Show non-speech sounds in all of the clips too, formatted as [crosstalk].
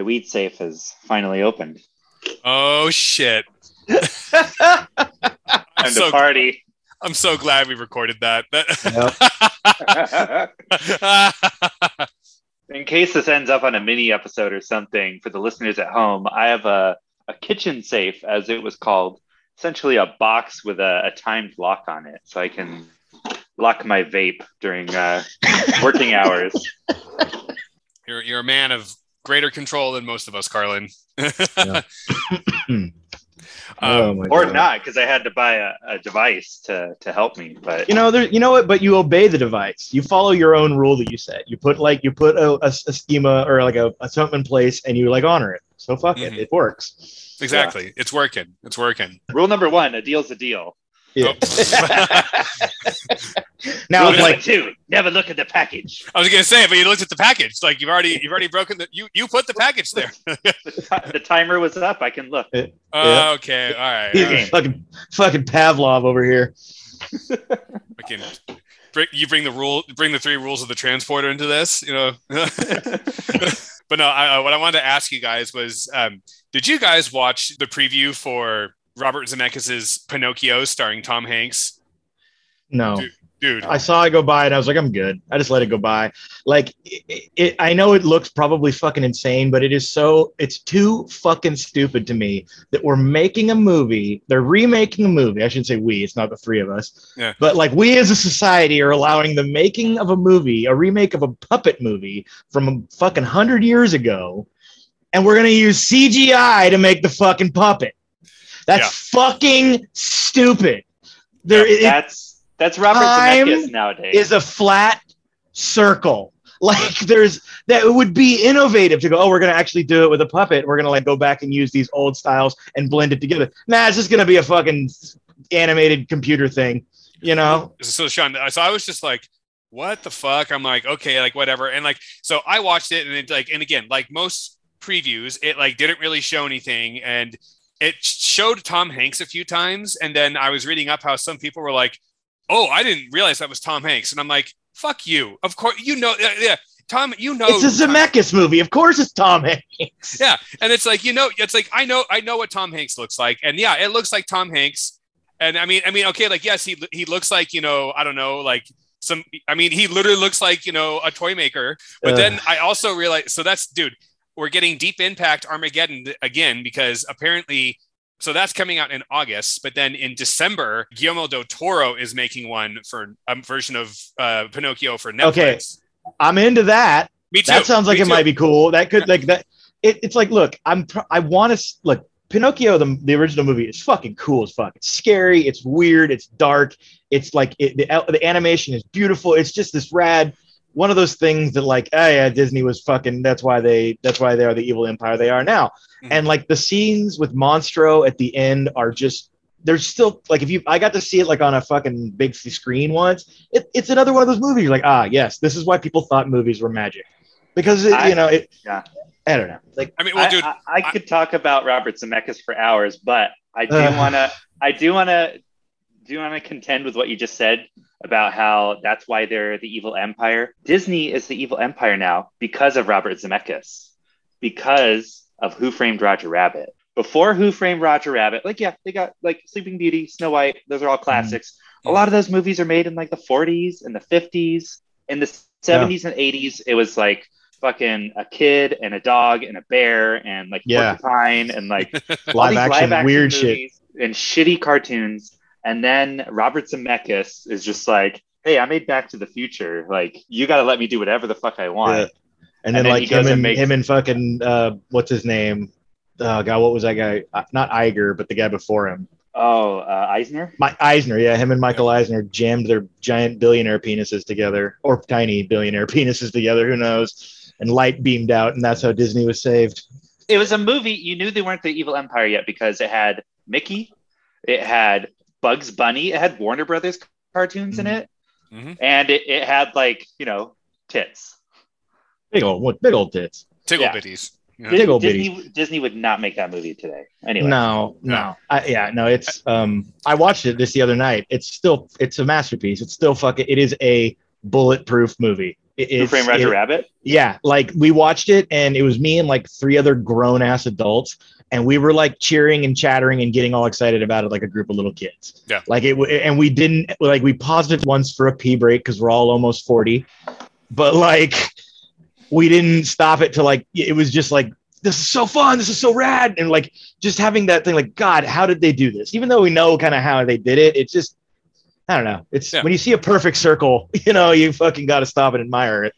my weed safe has finally opened. Oh shit! [laughs] Time I'm so to party. I'm so glad we recorded that. [laughs] In case this ends up on a mini episode or something for the listeners at home, I have a, a kitchen safe, as it was called, essentially a box with a, a timed lock on it, so I can lock my vape during uh, working [laughs] hours. you're you're a man of greater control than most of us, Carlin. [laughs] oh um, my or God. not because I had to buy a, a device to to help me. But You know, there. You know what? But you obey the device. You follow your own rule that you set. You put like you put a, a, a schema or like a, a something in place, and you like honor it. So fuck Mhm. it. It works. exactly. It's working. It's working. rule number one: a deal's a deal. Yeah. Oh. [laughs] now Rule it's number like two: never look at the package. I was gonna say, but you looked at the package. Like you've already you've already broken the you you put the package there. [laughs] The, ti- the timer was up. I can look. Uh, Yeah. Okay. All right. All right. fucking fucking Pavlov over here. [laughs] We can bring, you bring the rule, bring the three rules of the transporter into this, you know. but no, I, I- what I wanted to ask you guys was, um, did you guys watch the preview for Robert Zemeckis' Pinocchio starring Tom Hanks? No. Dude. Dude, I saw it go by and I was like, I'm good. I just let it go by. Like, it, it, I know it looks probably fucking insane, but it is so, it's too fucking stupid to me that we're making a movie. They're remaking a movie. I shouldn't say we, it's not the three of us. Yeah. But like, we as a society are allowing the making of a movie, a remake of a puppet movie from a fucking hundred years ago. And we're going to use CGI to make the fucking puppet. That's fucking stupid. There, it- That's that's Robert Zemeckis nowadays. is a flat circle. [laughs] Like there's that it would be innovative to go, oh, we're gonna actually do it with a puppet. We're gonna like go back and use these old styles and blend it together. Nah, it's just gonna be a fucking animated computer thing, you know? so Sean, so I was just like, what the fuck? I'm like, okay, like whatever. And like, so I watched it and it like, and again, like most previews, it like didn't really show anything. And it showed Tom Hanks a few times. And then I was reading up how some people were like, oh, I didn't realize that was Tom Hanks. And I'm like, fuck you. Of course, you know, yeah, yeah. Tom, you know, It's a Zemeckis movie. Of course it's Tom Hanks. yeah and it's like you know it's like i know i know what tom hanks looks like and yeah it looks like tom hanks and i mean i mean okay like yes he he looks like you know i don't know like some i mean he literally looks like you know a toy maker but Ugh. then i also realized so that's dude we're getting deep impact armageddon again because apparently so that's coming out in August, but then in December, Guillermo del Toro is making one for a version of uh, Pinocchio for Netflix. Okay. I'm into that. Me too. That sounds like Me it too. might be cool. That could like that. It, it's like, look, I'm I want to look. Pinocchio, the, the original movie, is fucking cool as fuck. It's scary. It's weird. It's dark. It's like it, the the animation is beautiful. It's just this rad. One of those things that like, oh yeah, Disney was fucking. That's why they. That's why they are the evil empire they are now. Mhm. And like the scenes with Monstro at the end are just. There's still like if you I got to see it like on a fucking big screen once. It, it's another one of those movies. You're like, ah, yes, this is why people thought movies were magic because it, I- you know it. yeah. I don't know. Like I mean, well, I, dude, I, I could talk about Robert Zemeckis for hours, but I do Ugh. want to. I do want to. Do you want to contend with what you just said about how that's why they're the evil empire. Disney is the evil empire now because of Robert Zemeckis, because of Who Framed Roger Rabbit. Before Who Framed Roger Rabbit, like yeah, they got like Sleeping Beauty, Snow White. Those are all classics. Mm-hmm. A lot of those movies are made in like the 40s and the 50s. In the 70s and 80s, it was like fucking a kid and a dog and a bear and like Yeah. porcupine and like [laughs] live action, live-action weird shit. and shitty cartoons. And then Robert Zemeckis is just like, "Hey, I made Back to the Future. Like, you got to let me do whatever the fuck I want." Yeah. And And then then like him and makes- him and fucking uh, what's his name? Oh god, what was that guy? Uh, not Iger, but the guy before him. Oh, uh, Eisner. My Eisner, yeah, him and Michael Eisner jammed their giant billionaire penises together, or tiny billionaire [laughs] penises together. Who knows? And light beamed out, and that's how Disney was saved. It was a movie. You knew they weren't the evil empire yet because it had Mickey, it had Bugs Bunny, it had Warner Brothers cartoons in it, Mhm. and it, it had like you know tits. Big old, big old tits. tickle Yeah. bitties. Yeah. Big old Disney Disney would not make that movie today. Anyway, No, no, I, yeah, no. It's um, I watched it this the other night. It's still, it's a masterpiece. It's still fucking. It is a bulletproof movie. It- Who Framed Roger it- Rabbit? Yeah, like we watched it and it was me and like three other grown ass adults and we were like cheering and chattering and getting all excited about it like a group of little kids. Yeah. Like it and we didn't like we paused it once for a pee break cuz we're all almost 40. But like we didn't stop it to like it was just like this is so fun, this is so rad and like just having that thing like god, how did they do this? Even though we know kind of how they did it, it's just I don't know. It's Yeah. when you see a perfect circle, [laughs] you know, you fucking got to stop and admire it,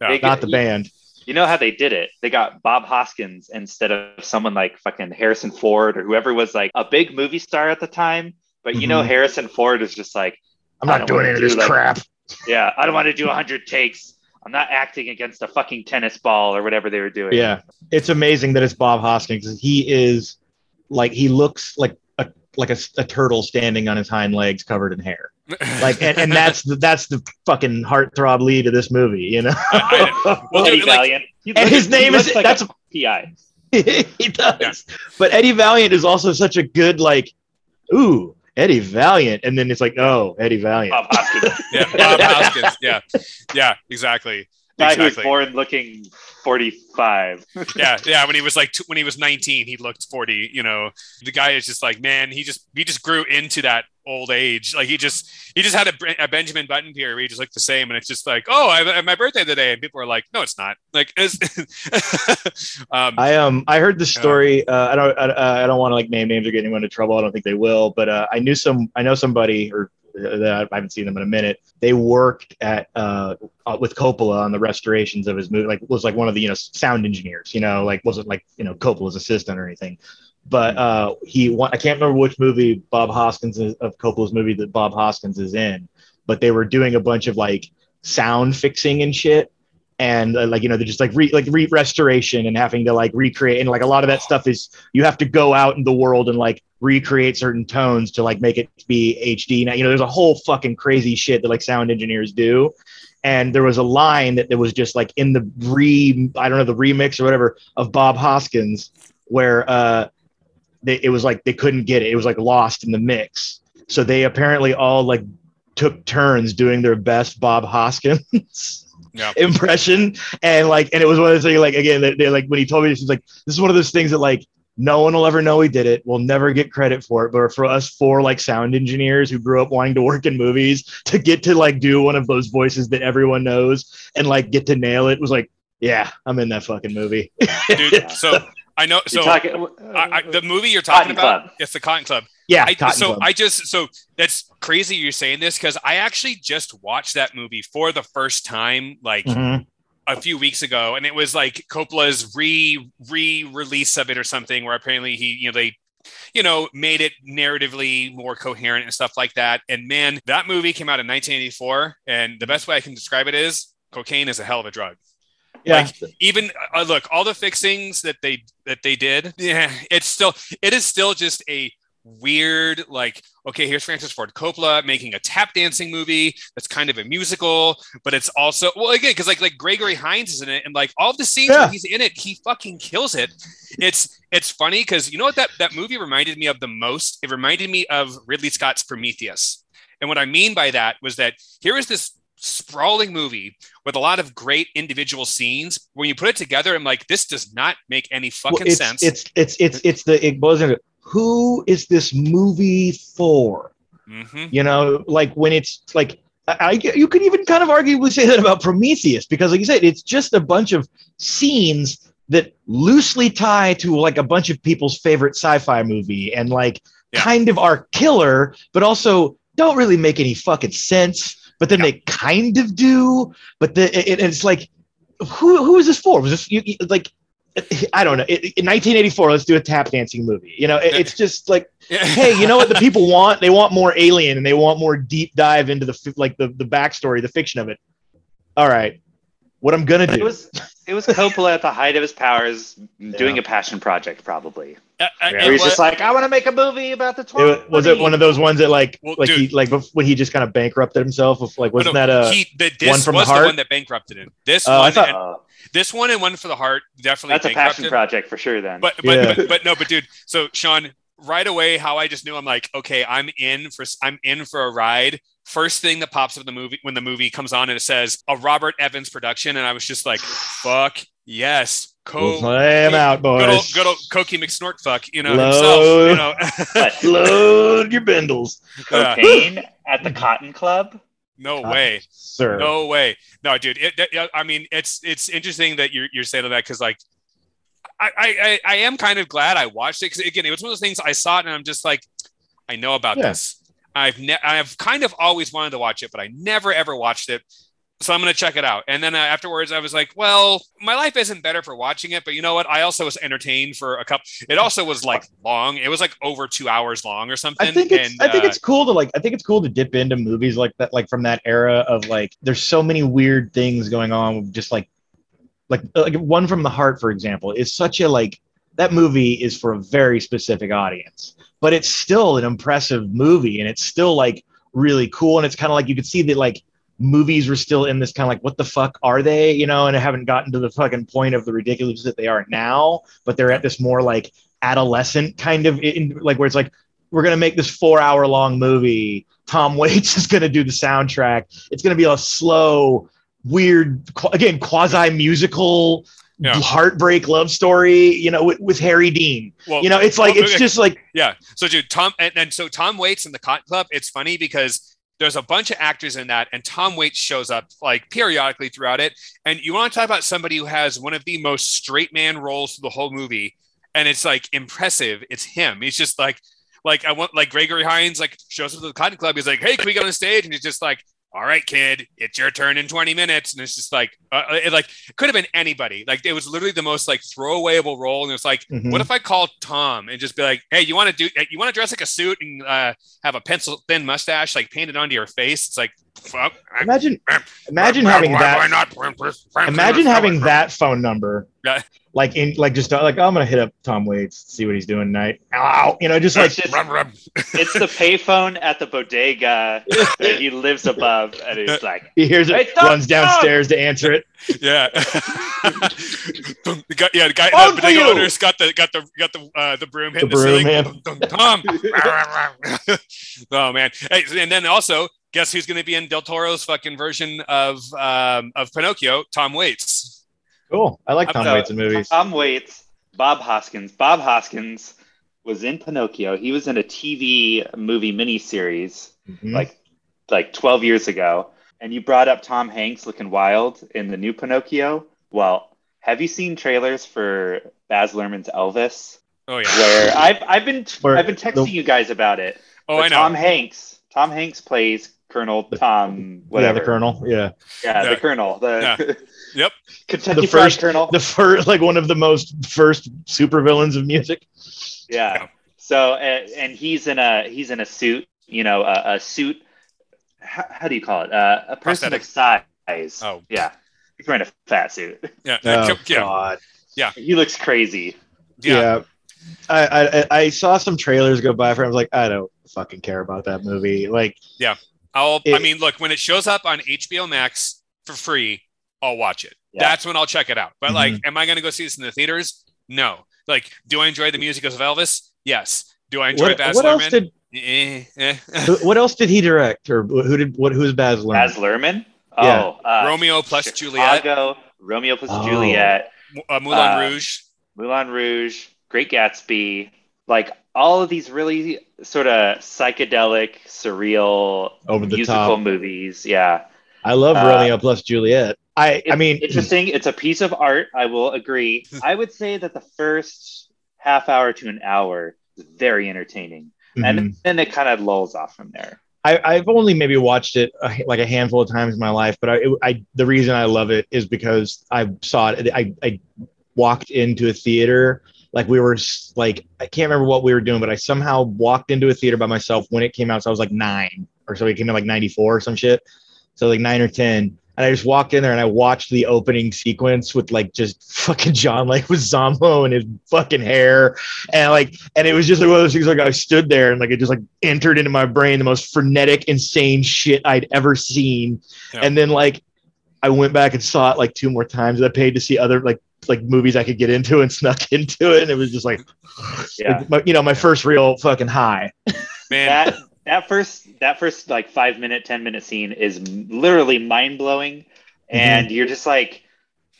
Yeah. Not the band. You know how they did it? They got Bob Hoskins instead of someone like fucking Harrison Ford or whoever was like a big movie star at the time. But you know, Mhm. Harrison Ford is just like, I'm not doing any of do, this like- crap. yeah, I don't want to do 100 takes. I'm not acting against a fucking tennis ball or whatever they were doing. Yeah, it's amazing that it's Bob Hoskins. He is like he looks like like a, a turtle standing on his hind legs, covered in hair. [laughs] Like, and, and that's the, that's the fucking heartthrob lead of this movie. You know, [laughs] Well, Eddie dude, like- Valiant. And looks- his name is like that's a PI. [laughs] he does. Yeah. But Eddie Valiant is also such a good like, ooh, Eddie Valiant, and then it's like, oh, Eddie Valiant. Bob Hoskins. yeah, Bob Hoskins. Yeah, yeah, exactly. Guy who was born looking 45. [laughs] Yeah, yeah. When he was like, t- when he was 19, he looked 40. You know, the guy is just like, man, he just he just grew into that old age. Like he just he just had a, a Benjamin Button period where he just looked the same, and it's just like, oh, I have my birthday today, and people are like, no, it's not. Like, [laughs] it's, [laughs] um, I um I heard the story. Uh, I don't I, I don't want to like name names or get anyone into trouble. I don't think they will. But uh, I knew some. I know somebody or uh, that I haven't seen them in a minute. They worked at uh uh, with Coppola on the restorations of his movie. Like was like one of the you know sound engineers. You know like wasn't like you know Coppola's assistant or anything. But uh, he wa- I can't remember which movie Bob Hoskins is, of Coppola's movie that Bob Hoskins is in. But they were doing a bunch of like sound fixing and shit and uh, like you know they're just like re- like re- restoration and having to like recreate and like a lot of that stuff is you have to go out in the world and like recreate certain tones to like make it be HD. Now you know there's a whole fucking crazy shit that like sound engineers do. And there was a line that, that was just like in the re I don't know the remix or whatever of Bob Hoskins where uh they, it was like they couldn't get it. It was like lost in the mix. So they apparently all like took turns doing their best Bob Hoskins [laughs] Yeah. [laughs] impression. And like, and it was one of those things like, again, they, they like, when he told me this, he's like, this is one of those things that like, no one will ever know he did it. We'll never get credit for it. But for us four like sound engineers who grew up wanting to work in movies to get to like do one of those voices that everyone knows and like get to nail it was like, yeah, I'm in that fucking movie. dude. So [laughs] I know. So talking, I, I, the movie you're talking Cotton about, Club. it's the Cotton Club. yeah. I, Cotton so Club. I just so that's crazy you're saying this because I actually just watched that movie for the first time like Mhm. a few weeks ago, and it was like Coppola's re re release of it or something where apparently he you know they you know made it narratively more coherent and stuff like that. And man, that movie came out in 1984, and the best way I can describe it is cocaine is a hell of a drug yeah. even uh, look all the fixings that they that they did [laughs] yeah it's still it is still just a weird like okay here's francis ford coppola making a tap dancing movie that's kind of a musical but it's also well again because like like gregory hines is in it and like all the scenes Yeah. where he's in it he fucking kills it it's it's funny because you know what that that movie reminded me of the most it reminded me of ridley scott's prometheus and what i mean by that was that here is this sprawling movie with a lot of great individual scenes. When you put it together, I'm like, this does not make any fucking Well, it's, sense. It's it's it's it's the it into who is this movie for? Mm-hmm. You know, like when it's like I, I you could even kind of arguably say that about Prometheus because, like you said, it's just a bunch of scenes that loosely tie to like a bunch of people's favorite sci-fi movie and like Yeah. kind of are killer, but also don't really make any fucking sense. But then Yeah. they kind of do. But the it, it's like, who who is this for? Was this you, you- like? I don't know. It- In 1984, let's do a tap dancing movie. You know, it- it's just like [laughs] hey, you know what the people want? They want more alien and they want more deep dive into the like the the backstory, the fiction of it. All right, what I'm gonna It do? was it was Coppola at the height of his powers [laughs] doing Yeah. a passion project, probably. Uh, uh, Yeah. he's was- just like, I want to make a movie about the It, 20. was it one of those ones that like Well, like he like when he just kind of bankrupted himself? Of like wasn't no, that a he, the, this one from the was the, heart? one that bankrupted him. This I one, thought- and, Uh, this one, and one for the heart definitely that's a bankrupted. passion project for sure. Then, But but, Yeah. but but no, but dude. So Sean, right away, how I just knew I'm like, okay, I'm in for I'm in for a ride first thing that pops up in the movie when the movie comes on and it says a Robert Evans production, and I was just like, "Fuck yes, We'll co- play 'em out, boys. good old, good old Cokie McSnork fuck, you know Low. himself, you know." [laughs] Load your bindles, Yeah. cocaine at the Cotton Club. no way. sir. No way. No, dude. It, it- I mean, it's it's interesting that you're you're saying that because like, I, I I I am kind of glad I watched it because again, it was one of those things I saw it and I'm just like, I know about Yeah. this. I've ne- I've kind of always wanted to watch it, but I never ever watched it. So I'm gonna check it out. And then uh, afterwards, I was like, well, my life isn't better for watching it, but you know what? I also was entertained for a couple. It also was like long. It was like over two hours long or something. I think it's and, I think uh, it's cool to like I think it's cool to dip into movies like that like from that era of like there's so many weird things going on just like like like one from the heart for example is such a like that movie is for a very specific audience but it's still an impressive movie and it's still like really cool and it's kind of like you could see that like movies were still in this kind of like what the fuck are they you know and I haven't gotten to the fucking point of the ridiculous that they are now but they're at this more like adolescent kind of in, like where it's like we're gonna make this four hour long movie. Tom [laughs] Waits is gonna do the soundtrack. It's gonna be a slow, weird, again quasi musical, Yeah. heartbreak love story. You know, with, with Harry Dean. well, You know, it's like well, it's just like Yeah. So, dude, Tom, and, and so Tom Waits in the Cotton Club, it's funny because there's a bunch of actors in that, and Tom Waits shows up like periodically throughout it. And you want to talk about somebody who has one of the most straight man roles through the whole movie, and it's like impressive. It's him. He's just like, like I want like Gregory Hines like shows up to the Cotton Club. He's like, "Hey, can we get on the stage?" And he's just like, "All right, kid, it's your turn in 20 minutes." And it's just like, uh, it like it could have been anybody. Like it was literally the most like throwawayable role, and it's like. mhm. What if I call Tom and just be like, "Hey, you want to do? You want to dress like a suit and uh, have a pencil thin mustache like painted onto your face?" It's like, fuck. I- imagine [clears throat] imagine having why- that Why not? imagine having that phone number. Yeah. Like in like just like oh, I'm gonna hit up Tom Waits, see what he's doing tonight. Ow, you know, just like It's just Rub, rub. [laughs] it's the payphone at the bodega that he lives above, and he's like, he hears it, Hey, runs downstairs to answer it. Yeah. [laughs] the guy, yeah, the guy, On the for bodega you. owner's got the got the got the uh, the broom hitting the, broom, ceiling. man. Dun, dun, Tom. [laughs] oh man. Hey, and then also, guess who's going to be in Del Toro's fucking version of um, of Pinocchio? Tom Waits. Cool. I like Tom No, Waits in movies. Tom Waits, Bob Hoskins. Bob Hoskins was in Pinocchio. He was in a TV movie miniseries Mhm. like like 12 years ago. And you brought up Tom Hanks looking wild in the new Pinocchio. Well, have you seen trailers for Baz Luhrmann's Elvis? Oh yeah. Where I've I've been Where I've been texting the- you guys about it. Oh, But I know. Tom Hanks. Tom Hanks plays Colonel Tom. Whatever. Yeah, the Colonel. Yeah. Yeah, Yeah. the Colonel. The Yeah. [laughs] Yep. Kentucky The first- Colonel. The first, like one of the most first supervillains of music. Yeah. Yeah. So and, and he's in a he's in a suit. You know, a, a suit. How, how do you call it? Uh, a person of size. Oh. yeah. He's wearing a fat suit. [laughs] Yeah. Oh, yeah. God. He looks crazy. Yeah. Yeah. I, I I saw some trailers go by for. Him. I was like, I don't fucking care about that movie. Like, I'll, I mean, look, when it shows up on HBO Max for free, I'll watch it. Yeah. That's when I'll check it out. But Mm-hmm. like, am I going to go see this in the theaters? No. Like, do I enjoy the music of Elvis? Yes. Do I enjoy what, Baz what else Luhrmann? did Eh, eh. [laughs] what else did he direct, or who did what? Who's Baz Luhrmann? Baz Luhrmann. Oh, Yeah. uh, Romeo plus Juliet, Chicago, Romeo plus Oh. Juliet, uh, Moulin Uh, Rouge. Moulin Rouge, Great Gatsby, like all of these really sort of psychedelic, surreal, Over the musical top. movies. Yeah. I love uh, Romeo plus Juliet. I I mean, interesting. It's a piece of art. I will agree. [laughs] I would say that the first half hour to an hour is very entertaining, mhm. and then it kind of lulls off from there. I, I've only maybe watched it a, like a handful of times in my life, but I, it, I the reason I love it is because I saw it. I, I walked into a theater like we were like I can't remember what we were doing, but I somehow walked into a theater by myself when it came out. So I was like nine or so. It came out like ninety four or some shit. So like nine or ten. And I just walked in there and I watched the opening sequence with like just fucking John Leguizamo and his fucking hair. And like and it was just like one of those things like I stood there and like it just like entered into my brain the most frenetic, insane shit I'd ever seen. Yeah. And then like I went back and saw it like two more times. I paid to see other like like movies I could get into and [laughs] snuck into it. And it was just like [sighs] Yeah. my- you know, my first real fucking high. Man, That [laughs] that first that first like five minute, ten minute scene is literally mind blowing, mm-hmm. and you're just like,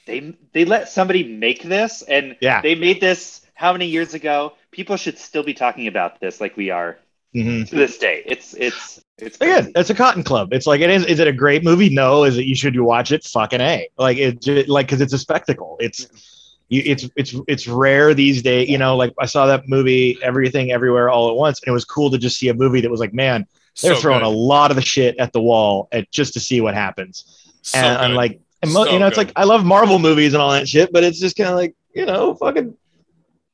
they they let somebody make this, and Yeah. they made this how many years ago? People should still be talking about this like we are Mhm. to this day. It's it's it's Again, it's a Cotton Club. It's like it is. Is it a great movie? No. Is it? You should watch it. Fucking a. Like it. ju- Like because it's a spectacle. It's. You, it's it's it's rare these days. You know, like I saw that movie, Everything Everywhere All at Once, and it was cool to just see a movie that was like, man, they're So throwing good. a lot of the shit at the wall at just to see what happens. So and I'm like, and mo- So you know, it's good. like I love Marvel movies and all that shit, but it's just kind of like, you know, fucking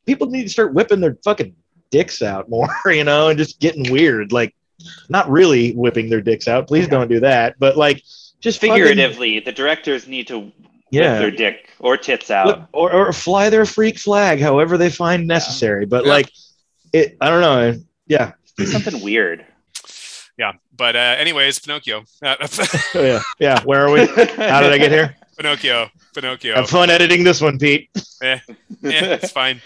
people need to start whipping their fucking dicks out more, [laughs] you know, and just getting weird. Like, not really whipping their dicks out. Please don't do that. But like, just fucking- figuratively. The directors need to whip yeah. their dick or tits out. Or, or fly their freak flag, however they find necessary. But Yeah. like, it, I don't know. Yeah. Something [clears throat] weird. yeah. But uh, anyways, Pinocchio. [laughs] Oh, yeah. Yeah. Where are we? How did I get here? [laughs] Pinocchio. Pinocchio. Have fun editing this one, Pete. Yeah. Yeah, it's fine.